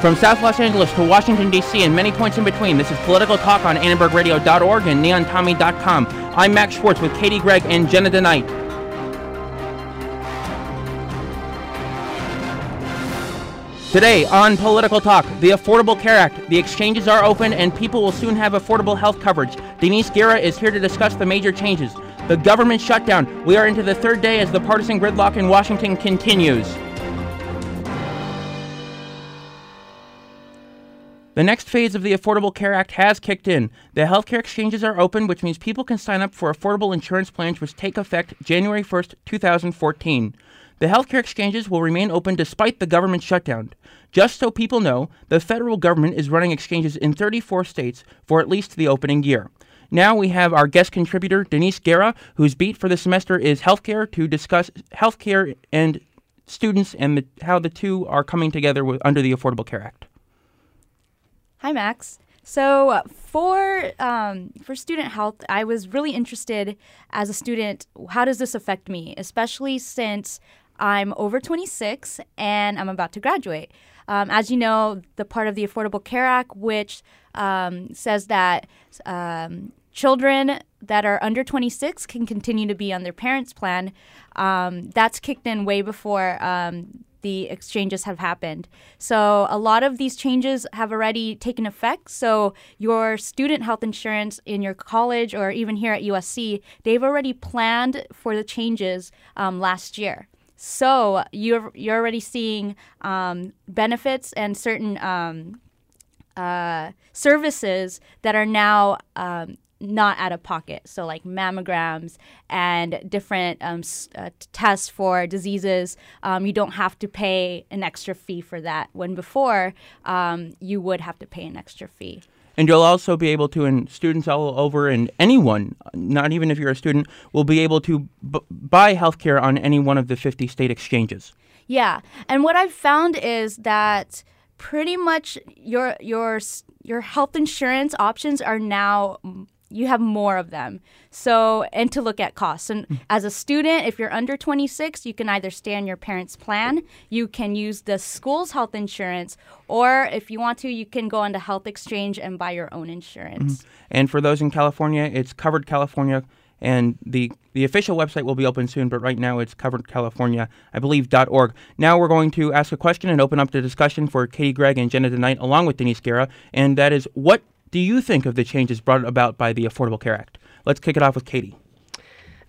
From South Los Angeles to Washington, D.C., and many points in between, this is Political Talk on AnnenbergRadio.org and NeonTommy.com. I'm Max Schwartz with Katie Gregg and Jenna DeNight. Today on Political Talk, the Affordable Care Act. The exchanges are open and people will soon have affordable health coverage. Denise Guerra is here to discuss the major changes. The government shutdown. We are into the third day as the partisan gridlock in Washington continues. The next phase of the Affordable Care Act has kicked in. The healthcare exchanges are open, which means people can sign up for affordable insurance plans which take effect January 1st, 2014. The healthcare exchanges will remain open despite the government shutdown. Just so people know, the federal government is running exchanges in 34 states for at least the opening year. Now we have our guest contributor, Denise Guerra, whose beat for the semester is healthcare, to discuss healthcare and students and the, how the two are coming together with, under the Affordable Care Act. Hi, Max. So for um, for student health, I was really interested as a student. How does this affect me, especially since I'm over 26 and I'm about to graduate? Um, as you know, the part of the Affordable Care Act, which um, says that um, children that are under 26 can continue to be on their parents' plan. Um, that's kicked in way before um, the exchanges have happened. So a lot of these changes have already taken effect. So your student health insurance in your college or even here at USC, they've already planned for the changes um, last year. So you're you're already seeing um, benefits and certain um, uh, services that are now um, not out of pocket. So, like mammograms and different um, uh, tests for diseases, um, you don't have to pay an extra fee for that. When before, um, you would have to pay an extra fee. And you'll also be able to, and students all over, and anyone, not even if you're a student, will be able to b- buy healthcare on any one of the 50 state exchanges. Yeah. And what I've found is that pretty much your your your health insurance options are now you have more of them. So, and to look at costs. And mm. as a student, if you're under 26, you can either stay on your parents' plan, you can use the school's health insurance, or if you want to, you can go on to Health Exchange and buy your own insurance. Mm-hmm. And for those in California, it's Covered California. And the, the official website will be open soon, but right now it's coveredcalifornia, I believe, dot .org. Now we're going to ask a question and open up the discussion for Katie Gregg and Jenna DeNight, along with Denise Guerra, and that is, what do you think of the changes brought about by the Affordable Care Act? Let's kick it off with Katie.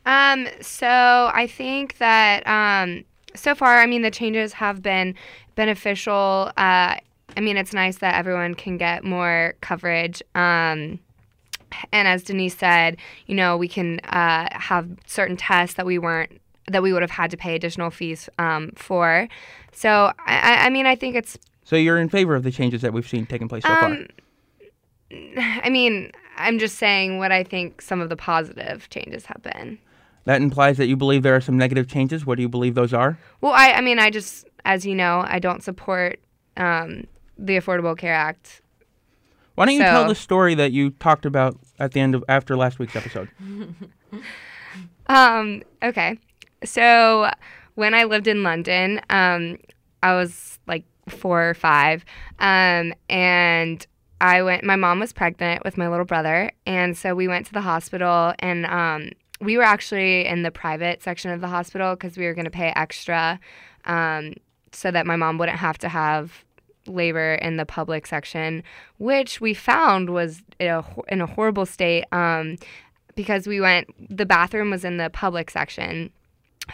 Um, so I think that um, so far, I mean, the changes have been beneficial. Uh, I mean, it's nice that everyone can get more coverage. Um, and as Denise said, you know, we can uh, have certain tests that we weren't that we would have had to pay additional fees um, for. So, I, I, mean, I think it's. So you're in favor of the changes that we've seen taking place so um, far? I mean, I'm just saying what I think some of the positive changes have been. That implies that you believe there are some negative changes. What do you believe those are? Well, I, I mean, I just, as you know, I don't support um, the Affordable Care Act. Why don't you so, tell the story that you talked about at the end of after last week's episode? um, okay. So when I lived in London, um, I was like four or five, um, and I went. My mom was pregnant with my little brother, and so we went to the hospital, and um, we were actually in the private section of the hospital because we were going to pay extra, um, so that my mom wouldn't have to have labor in the public section, which we found was in a, in a horrible state um, because we went. The bathroom was in the public section.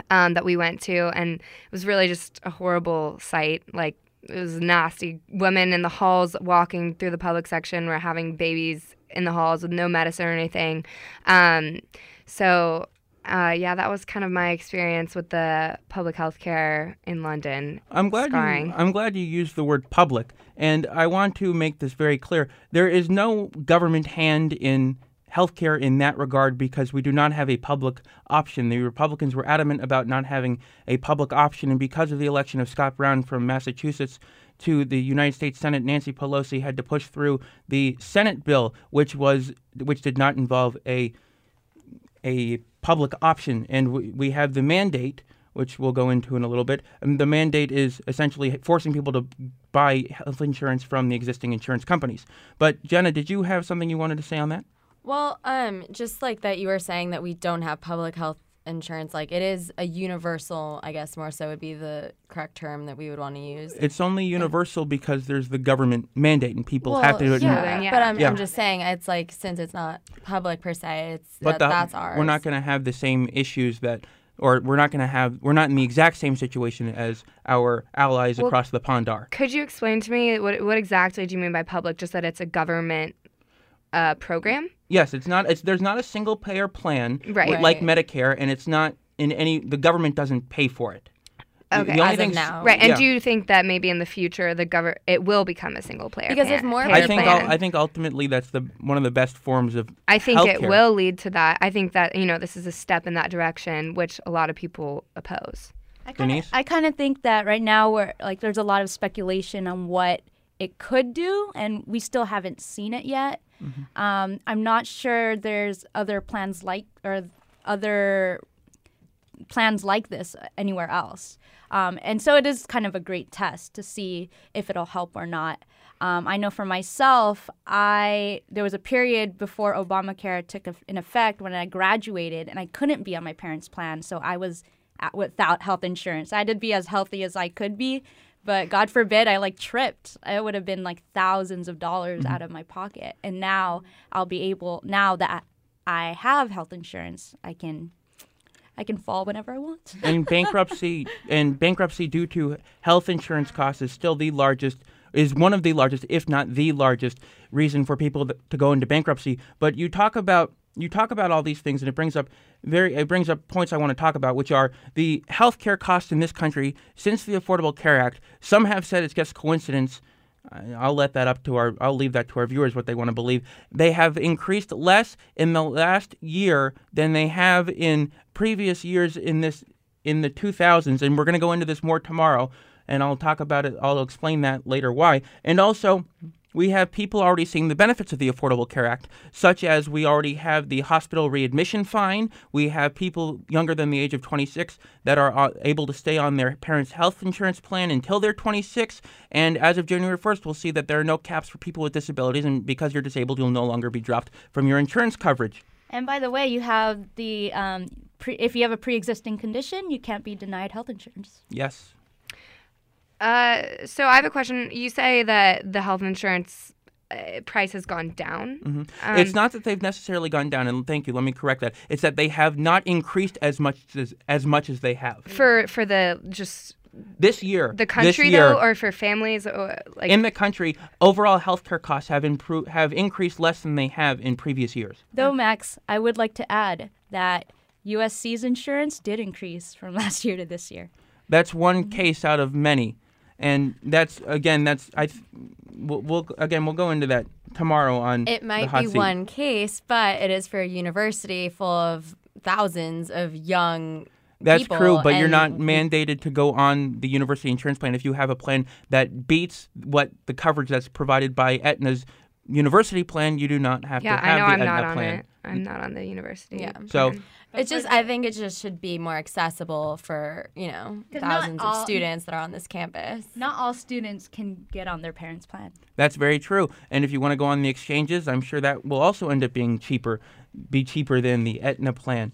Um, that we went to, and it was really just a horrible sight. Like it was nasty. Women in the halls walking through the public section were having babies in the halls with no medicine or anything. Um, so, uh, yeah, that was kind of my experience with the public health care in London. I'm glad you, I'm glad you used the word public, and I want to make this very clear. There is no government hand in healthcare in that regard because we do not have a public option. The Republicans were adamant about not having a public option, and because of the election of Scott Brown from Massachusetts to the United States Senate, Nancy Pelosi had to push through the Senate bill, which was which did not involve a a public option, and we, we have the mandate which we'll go into in a little bit. And the mandate is essentially forcing people to buy health insurance from the existing insurance companies. But Jenna, did you have something you wanted to say on that? Well, um, just like that, you were saying that we don't have public health insurance. Like it is a universal, I guess more so would be the correct term that we would want to use. It's only universal because there's the government mandate and people Well, have to do it. Yeah, yeah. but I'm, Yeah. I'm just saying it's like since it's not public per se, it's but that, the- that's ours. we're not going to have the same issues that or we're not going to have we're not in the exact same situation as our allies Well- across the pond are. Could you explain to me what what exactly do you mean by public? Just that it's a government uh, program? Yes, it's not it's there's not a single payer plan Right. like Right. Medicare and it's not in any the government doesn't pay for it. Okay. The only As of thing now. Right. And yeah. do you think that maybe in the future the government it will become a single player? Because plan- it's more I think plan? I think ultimately that's the one of the best forms of I think it will lead to that. I think that you know this is a step in that direction, which a lot of people oppose. I kinda, Denise? I kind of think that right now we're like there's a lot of speculation on what it could do, and we still haven't seen it yet. Um, I'm not sure there's other plans like or other plans like this anywhere else. Um, and so it is kind of a great test to see if it'll help or not. Um, I know for myself, I there was a period before Obamacare took eff- in effect when I graduated, and I couldn't be on my parents' plan, so I was at, without health insurance. I did be as healthy as I could be, but God forbid I like tripped. It would have been like thousands of dollars mm-hmm. out of my pocket, and now I'll be able. Now that I have health insurance, I can I can fall whenever I want. and bankruptcy and bankruptcy due to health insurance costs is still the largest is one of the largest if not the largest reason for people to go into bankruptcy but you talk about you talk about all these things and it brings up very it brings up points I want to talk about which are the healthcare costs in this country since the Affordable Care Act some have said it's just coincidence I'll let that up to our. I'll leave that to our viewers what they want to believe. They have increased less in the last year than they have in previous years in this in the 2000s, and we're going to go into this more tomorrow, and I'll talk about it. I'll explain that later why. And also, we have people already seeing the benefits of the Affordable Care Act, such as we already have the hospital readmission fine. We have people younger than the age of 26 that are uh, able to stay on their parents' health insurance plan until they're 26. And as of January 1st, we'll see that there are no caps for people with disabilities, and because you're disabled, you'll no longer be dropped from your insurance coverage. And by the way, you have the um, pre- if you have a pre-existing condition, you can't be denied health insurance. Yes. Uh, so I have a question. You say that the health insurance uh, price has gone down. Um, it's not that they've necessarily gone down, and thank you. Let me correct that. It's that they have not increased as much as as much as they have for for the just this year. the country year, though, or for families, or like in the country, overall healthcare costs have improved have increased less than they have in previous years. Though, Max, I would like to add that USC's insurance did increase from last year to this year. That's one case out of many, and that's again that's I. We'll, we'll again we'll go into that tomorrow on It the might be seat. one case, but it is for a university full of thousands of young. That's people, true, but you're not mandated to go on the university insurance plan if you have a plan that beats what the coverage that's provided by Aetna's university plan. You do not have yeah, to have I know the I'm Aetna not on plan. it. I'm not on the university. Yeah. So plan. It's just, I think it just should be more accessible for you know 'Cause not thousands of students that are on this campus. Not all students can get on their parents' plan. That's very true. And if you want to go on the exchanges, I'm sure that will also end up being cheaper, be cheaper than the Aetna plan.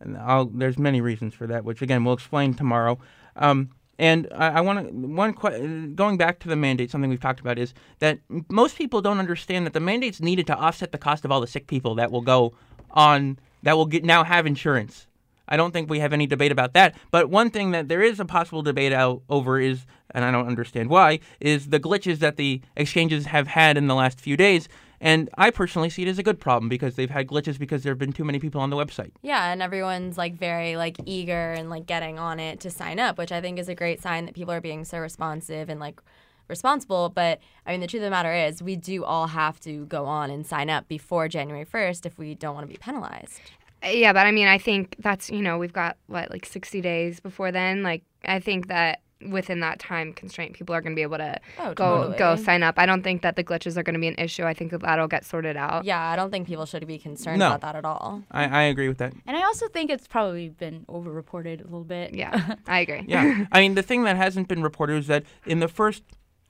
And I'll, there's many reasons for that, which again we'll explain tomorrow. Um, and I, I want to one going back to the mandate. Something we've talked about is that most people don't understand that the mandate's needed to offset the cost of all the sick people that will go on that will get now have insurance. I don't think we have any debate about that. But one thing that there is a possible debate out over is, and I don't understand why, is the glitches that the exchanges have had in the last few days. And I personally see it as a good problem because they've had glitches because there have been too many people on the website. Yeah, and everyone's like very like eager and like getting on it to sign up, which I think is a great sign that people are being so responsive and like responsible. But I mean, the truth of the matter is, we do all have to go on and sign up before January first if we don't want to be penalized. Yeah, but I mean, I think that's you know we've got what like 60 days before then. Like I think that within that time constraint, people are going to be able to Oh, go totally. go sign up. I don't think that the glitches are going to be an issue. I think that that'll get sorted out. Yeah, I don't think people should be concerned No. about that at all. I, I agree with that. And I also think it's probably been overreported a little bit. Yeah, I agree. Yeah, I mean the thing that hasn't been reported is that in the first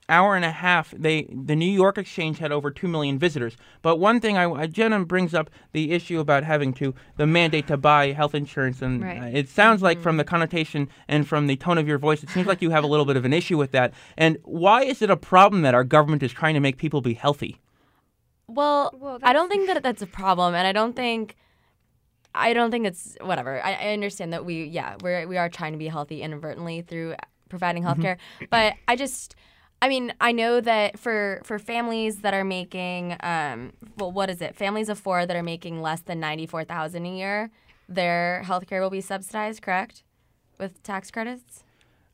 hour and a half, they the New York Exchange had over two million visitors. But one thing I, I Jenna brings up the issue about having to the mandate to buy health insurance, and Right. uh, it sounds like from the connotation and from the tone of your voice, it seems like you have a little bit of an issue with that. And why is it a problem that our government is trying to make people be healthy? Well, Well, I don't think that that's a problem, and I don't think, I don't think it's whatever. I, I understand that we, yeah, we're we are trying to be healthy inadvertently through providing healthcare, but I just, I mean, I know that for for families that are making, um, well, what is it? Families of four that are making less than ninety four thousand a year, their healthcare will be subsidized, correct, with tax credits.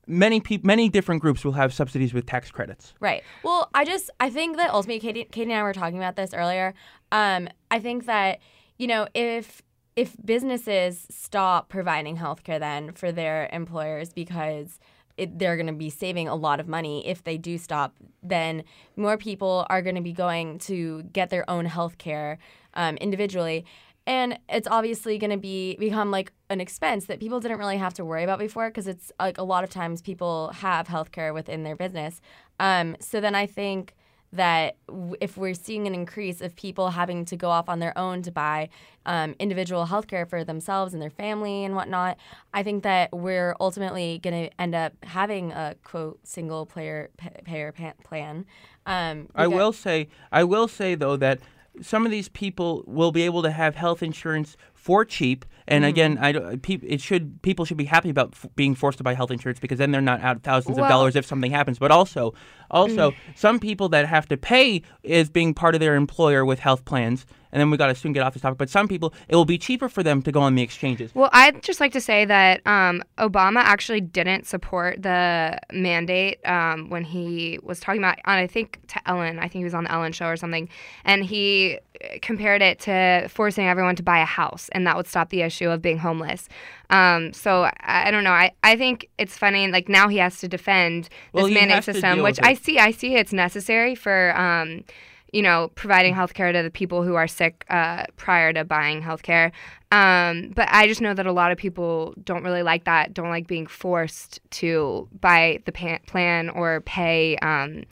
Many peop many different groups will have subsidies with tax credits. Right. Well, I just I think that ultimately Katie, Katie and I were talking about this earlier. Um, I think that you know if if businesses stop providing healthcare then for their employers because it, they're going to be saving a lot of money if they do stop, then more people are going to be going to get their own healthcare um, individually. And it's obviously going to be become like an expense that people didn't really have to worry about before because it's like a lot of times people have healthcare within their business. Um, so then I think that if we're seeing an increase of people having to go off on their own to buy um, individual healthcare for themselves and their family and whatnot, I think that we're ultimately going to end up having a quote single player payer plan. Um, I will say, I will say though that some of these people will be able to have health insurance for cheap. And again, I it should people should be happy about f- being forced to buy health insurance because then they're not out thousands of dollars if something happens. But also, also some people that have to pay is being part of their employer with health plans. And then we got to soon get off this topic. But some people, it will be cheaper for them to go on the exchanges. Well, I'd just like to say that um, Obama actually didn't support the mandate um, when he was talking about, on, I think, to Ellen. I think he was on the Ellen show or something. And he uh, compared it to forcing everyone to buy a house, and that would stop the issue of being homeless. Um, so I, I don't know. I, I think it's funny. Like now he has to defend this Well, he mandate system, which. I see. I see it's necessary for. Um, you know, providing health care to the people who are sick uh, prior to buying health care. Um, but I just know that a lot of people don't really like that, don't like being forced to buy the plan or pay um,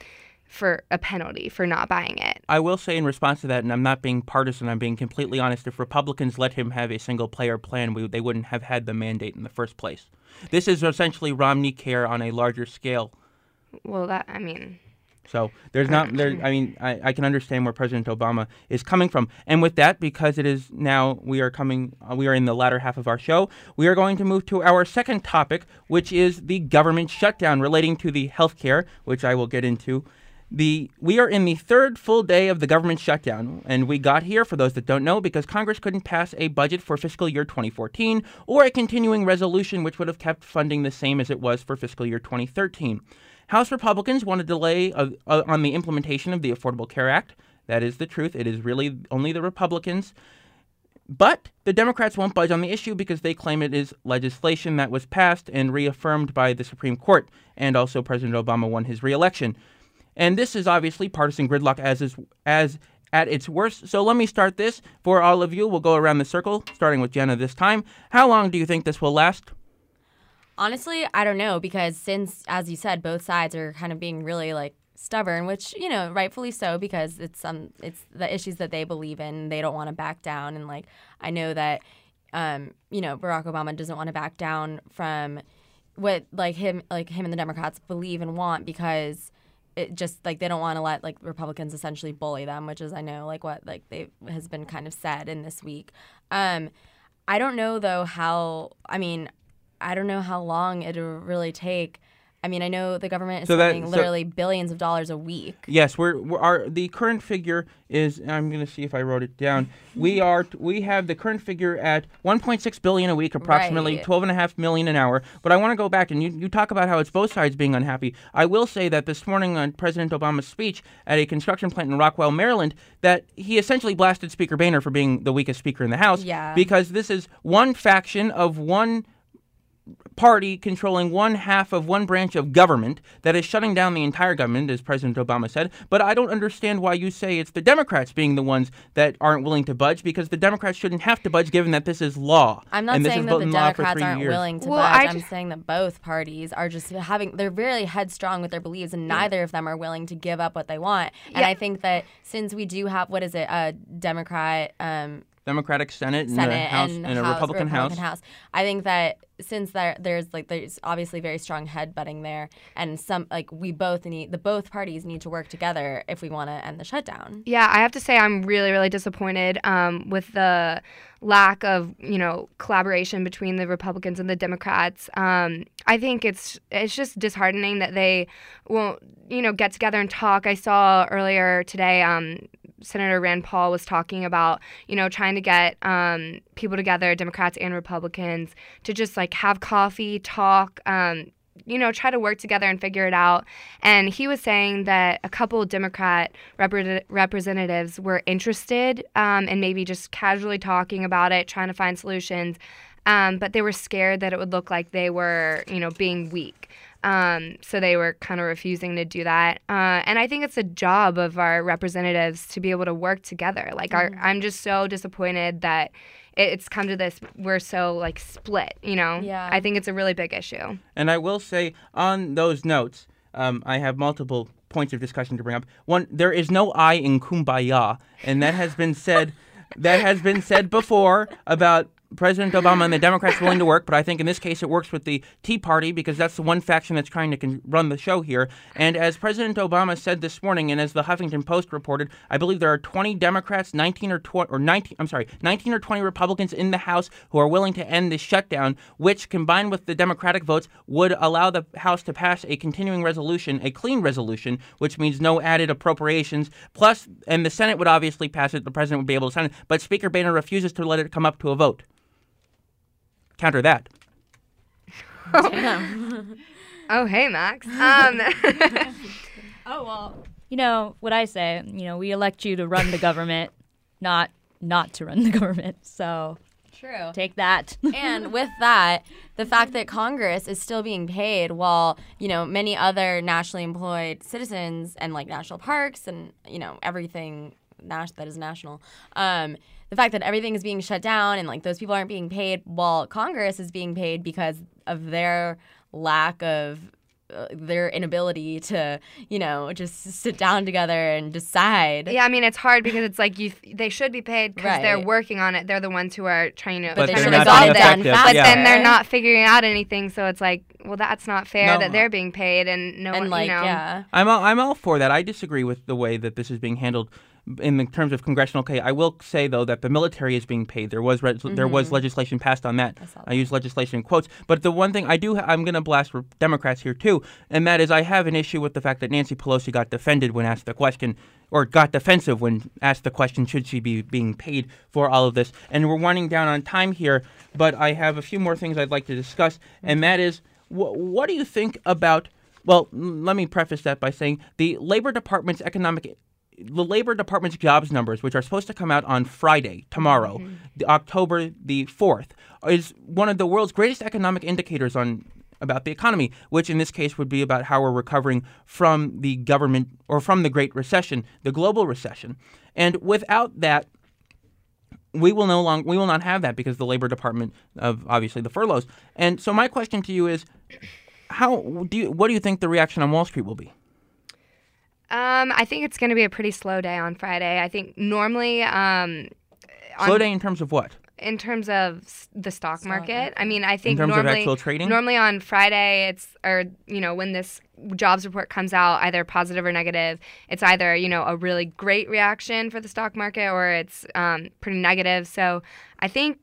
for a penalty for not buying it. I will say in response to that, and I'm not being partisan, I'm being completely honest. If Republicans let him have a single player plan, we, they wouldn't have had the mandate in the first place. This is essentially Romney care on a larger scale. Well, that, I mean, So there's not there. I mean, I, I can understand where President Obama is coming from, and with that, because it is now we are coming, uh, we are in the latter half of our show. We are going to move to our second topic, which is the government shutdown relating to the healthcare, which I will get into. The we are in the third full day of the government shutdown, and we got here for those that don't know because Congress couldn't pass a budget for fiscal year 2014 or a continuing resolution which would have kept funding the same as it was for fiscal year 2013. House Republicans want a delay uh, on the implementation of the Affordable Care Act. That is the truth. It is really only the Republicans. But the Democrats won't budge on the issue because they claim it is legislation that was passed and reaffirmed by the Supreme Court, and also President Obama won his reelection. And this is obviously partisan gridlock as is as at its worst. So let me start this for all of you. We'll go around the circle, starting with Jenna this time. How long do you think this will last? Honestly, I don't know because since, as you said, both sides are kind of being really like stubborn, which you know, rightfully so, because it's um, it's the issues that they believe in. They don't want to back down, and like I know that, um, you know, Barack Obama doesn't want to back down from what like him, like him and the Democrats believe and want because it just like they don't want to let like Republicans essentially bully them, which is I know like what like they has been kind of said in this week. Um, I don't know though how. I mean, I don't know how long it'll really take. I mean, I know the government is So that- spending so- literally billions of dollars a week. Yes, we're, we're our the current figure is I'm going to see if I wrote it down. We are we have the current figure at 1.6 billion a week, approximately Right. 12 and a half million an hour. But I want to go back and you, you talk about how it's both sides being unhappy. I will say that this morning on President Obama's speech at a construction plant in Rockville, Maryland, that he essentially blasted Speaker Boehner for being the weakest speaker in the House. Yeah. Because this is one faction of one party controlling one half of one branch of government that is shutting down the entire government, as President Obama said. But I don't understand why you say it's the Democrats being the ones that aren't willing to budge, because the Democrats shouldn't have to budge given that this is law. I'm not and saying that the been law for Democrats aren't years. willing to Well, budge. I I'm saying that both parties are just having, they're really headstrong with their beliefs, and neither of them are willing to give up what they want. And Yeah. I think that since we do have, what is it, a Democrat um, Democratic Senate and a House and, and a House- Republican, House. I think that since there, there's like there's obviously very strong headbutting there, and some like we both need the both parties need to work together if we want to end the shutdown. Yeah, I have to say I'm really, really disappointed um, with the lack of you know collaboration between the Republicans and the Democrats. Um, I think it's it's just disheartening that they won't you know get together and talk. I saw earlier today. Um, Senator Rand Paul was talking about, you know, trying to get um, people together, Democrats and Republicans, to just like have coffee, talk, um, you know, try to work together and figure it out. And he was saying that a couple Democrat repre- representatives were interested um, in maybe just casually talking about it, trying to find solutions. Um, but they were scared that it would look like they were, you know, being weak. Um, so they were kind of refusing to do that. Uh, and I think it's a job of our representatives to be able to work together. Like, our, I'm just so disappointed that it's come to this. We're so like split. You know. Yeah. I think it's a really big issue. And I will say on those notes, um, I have multiple points of discussion to bring up. One, there is no I in kumbaya, and that has been said. that has been said before about President Obama and the Democrats willing to work, but I think in this case it works with the Tea Party because that's the one faction that's trying to con- run the show here. And as President Obama said this morning, and as the Huffington Post reported, I believe there are 20 Democrats, 19 or 20 or 19. I'm sorry, 19 or 20 Republicans in the House who are willing to end this shutdown, which combined with the Democratic votes would allow the House to pass a continuing resolution, a clean resolution, which means no added appropriations. Plus, and the Senate would obviously pass it. The president would be able to sign it, but Speaker Boehner refuses to let it come up to a vote counter that. Oh, hey, Max. Um, Oh well. You know what I say. You know, we elect you to run the government, not not to run the government. So True. take that. and with that, the fact that Congress is still being paid while, you know, many other nationally employed citizens and like national parks and, you know, everything nas- that is national, um, the fact that everything is being shut down and like those people aren't being paid while Congress is being paid because of their lack of uh, their inability to, you know, just sit down together and decide. yeah, I mean, it's hard because it's like you. They should be paid because they're working on it. They're the ones who are trying to. But But they they're should not have it done effective. faster. But Yeah. then they're not figuring out anything, so it's like, well, that's not fair No. that they're being paid and no and one, like, you know. yeah. I'm all, I'm all for that. I disagree with the way that this is being handled in the terms of congressional pay. I will say though that the military is being paid. There was re- there was mm-hmm. legislation passed on that. saw I, use legislation in quotes. But the one thing I do ha- I'm going to blast Democrats here too, and that is I have an issue with the fact that Nancy Pelosi got defended when asked the question or got defensive when asked the question should she be being paid for all of this. And we're winding down on time here, but I have a few more things I'd like to discuss, and that is wh- what do you think about well, let me preface that by saying the Labor Department's economic the Labor Department's jobs numbers, which are supposed to come out on Friday, tomorrow, mm-hmm. the October the 4th, is one of the world's greatest economic indicators on about the economy, which in this case would be about how we're recovering from the government or from the Great Recession, the global recession. And without that, we will no longer we will not have that because the labor department of obviously the furloughs. And so my question to you is how do you what do you think the reaction on Wall Street will be? Um, I think it's going to be a pretty slow day on Friday. I think normally, um, Slow on- day in terms of what? in terms of the stock market, I mean, I think terms of normally, actual trading? normally on Friday, it's or you know when this jobs report comes out, either positive or negative, it's either you know a really great reaction for the stock market or it's um, pretty negative. So I think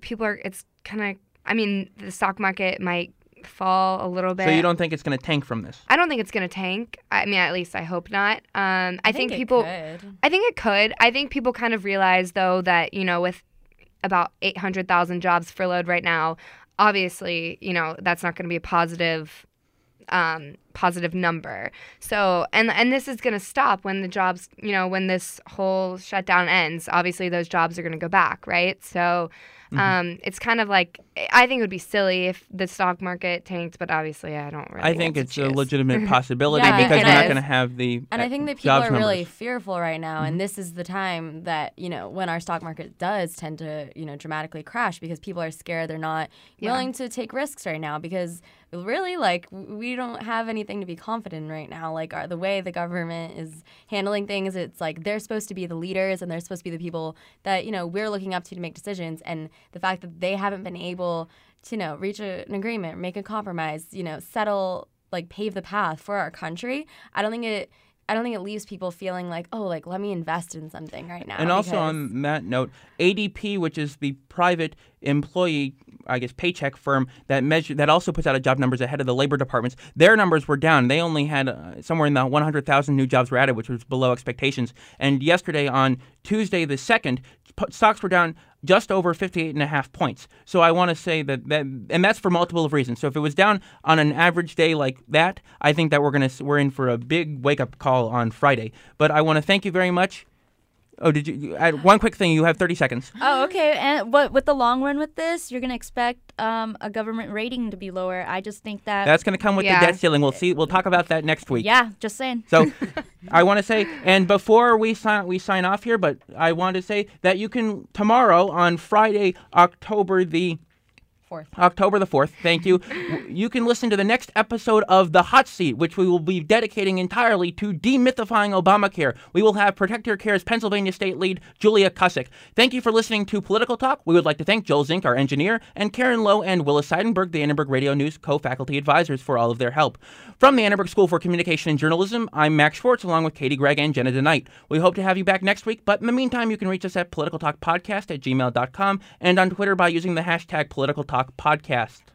people are. It's kind of. I mean, the stock market might fall a little bit. So you don't think it's going to tank from this? I don't think it's going to tank. I mean, at least I hope not. Um, I, think, it people. could. I think it could. I think people kind of realize though that you know with about eight hundred thousand jobs furloughed right now, obviously you know that's not going to be a positive. Um, positive number. So, and and this is going to stop when the jobs, you know, when this whole shutdown ends. Obviously, those jobs are going to go back, right? So, Mm-hmm. Um, it's kind of like I think it would be silly if the stock market tanked, but obviously I don't really. I think get it's to a legitimate possibility Yeah, because we're not going to have the And uh, I think that people jobs are really fearful right now, Mm-hmm. and this is the time that you know when our stock market does tend to you know dramatically crash because people are scared. They're not Yeah. willing to take risks right now because really, like we don't have anything to be confident in right now. Like our, the way the government is handling things, it's like they're supposed to be the leaders and they're supposed to be the people that you know we're looking up to to make decisions, and the fact that they haven't been able to you know reach a, an agreement, make a compromise, you know, settle like pave the path for our country. I don't think it. I don't think it leaves people feeling like, oh, like let me invest in something right now. And also on that note, ADP, which is the private employee, I guess, paycheck firm that measure that also puts out a job numbers ahead of the labor departments, their numbers were down. They only had uh, somewhere in the 100,000 new jobs were added, which was below expectations. And yesterday, on Tuesday the second, stocks were down just over 58 and a half points. So I want to say that, that and that's for multiple of reasons. So if it was down on an average day like that, I think that we're going to we're in for a big wake up call on Friday. But I want to thank you very much. Oh, did you, you add one quick thing? You have 30 seconds. Oh, okay. And what with the long run with this, you're gonna expect um, a government rating to be lower. I just think that. That's going to come with Yeah. the debt ceiling. We'll see. We'll talk about that next week. yeah, just saying. So I want to say, and before we sign we sign off here, but I want to say that you can tomorrow on Friday, October the Fourth. October the 4th, thank you. You can listen to the next episode of The Hot Seat, which we will be dedicating entirely to demythifying Obamacare. We will have Protect Your Care's Pennsylvania State Lead, Julia Cusick. Thank you for listening to Political Talk. We would like to thank Joel Zink, our engineer, and Karen Lowe and Willa Seidenberg, the Annenberg Radio News co faculty advisors, for all of their help. From the Annenberg School for Communication and Journalism, I'm Max Schwartz, along with Katie Gregg and Jenna DeNight. We hope to have you back next week, but in the meantime, you can reach us at politicaltalkpodcast at gmail.com and on Twitter by using the hashtag politicaltalkpodcast.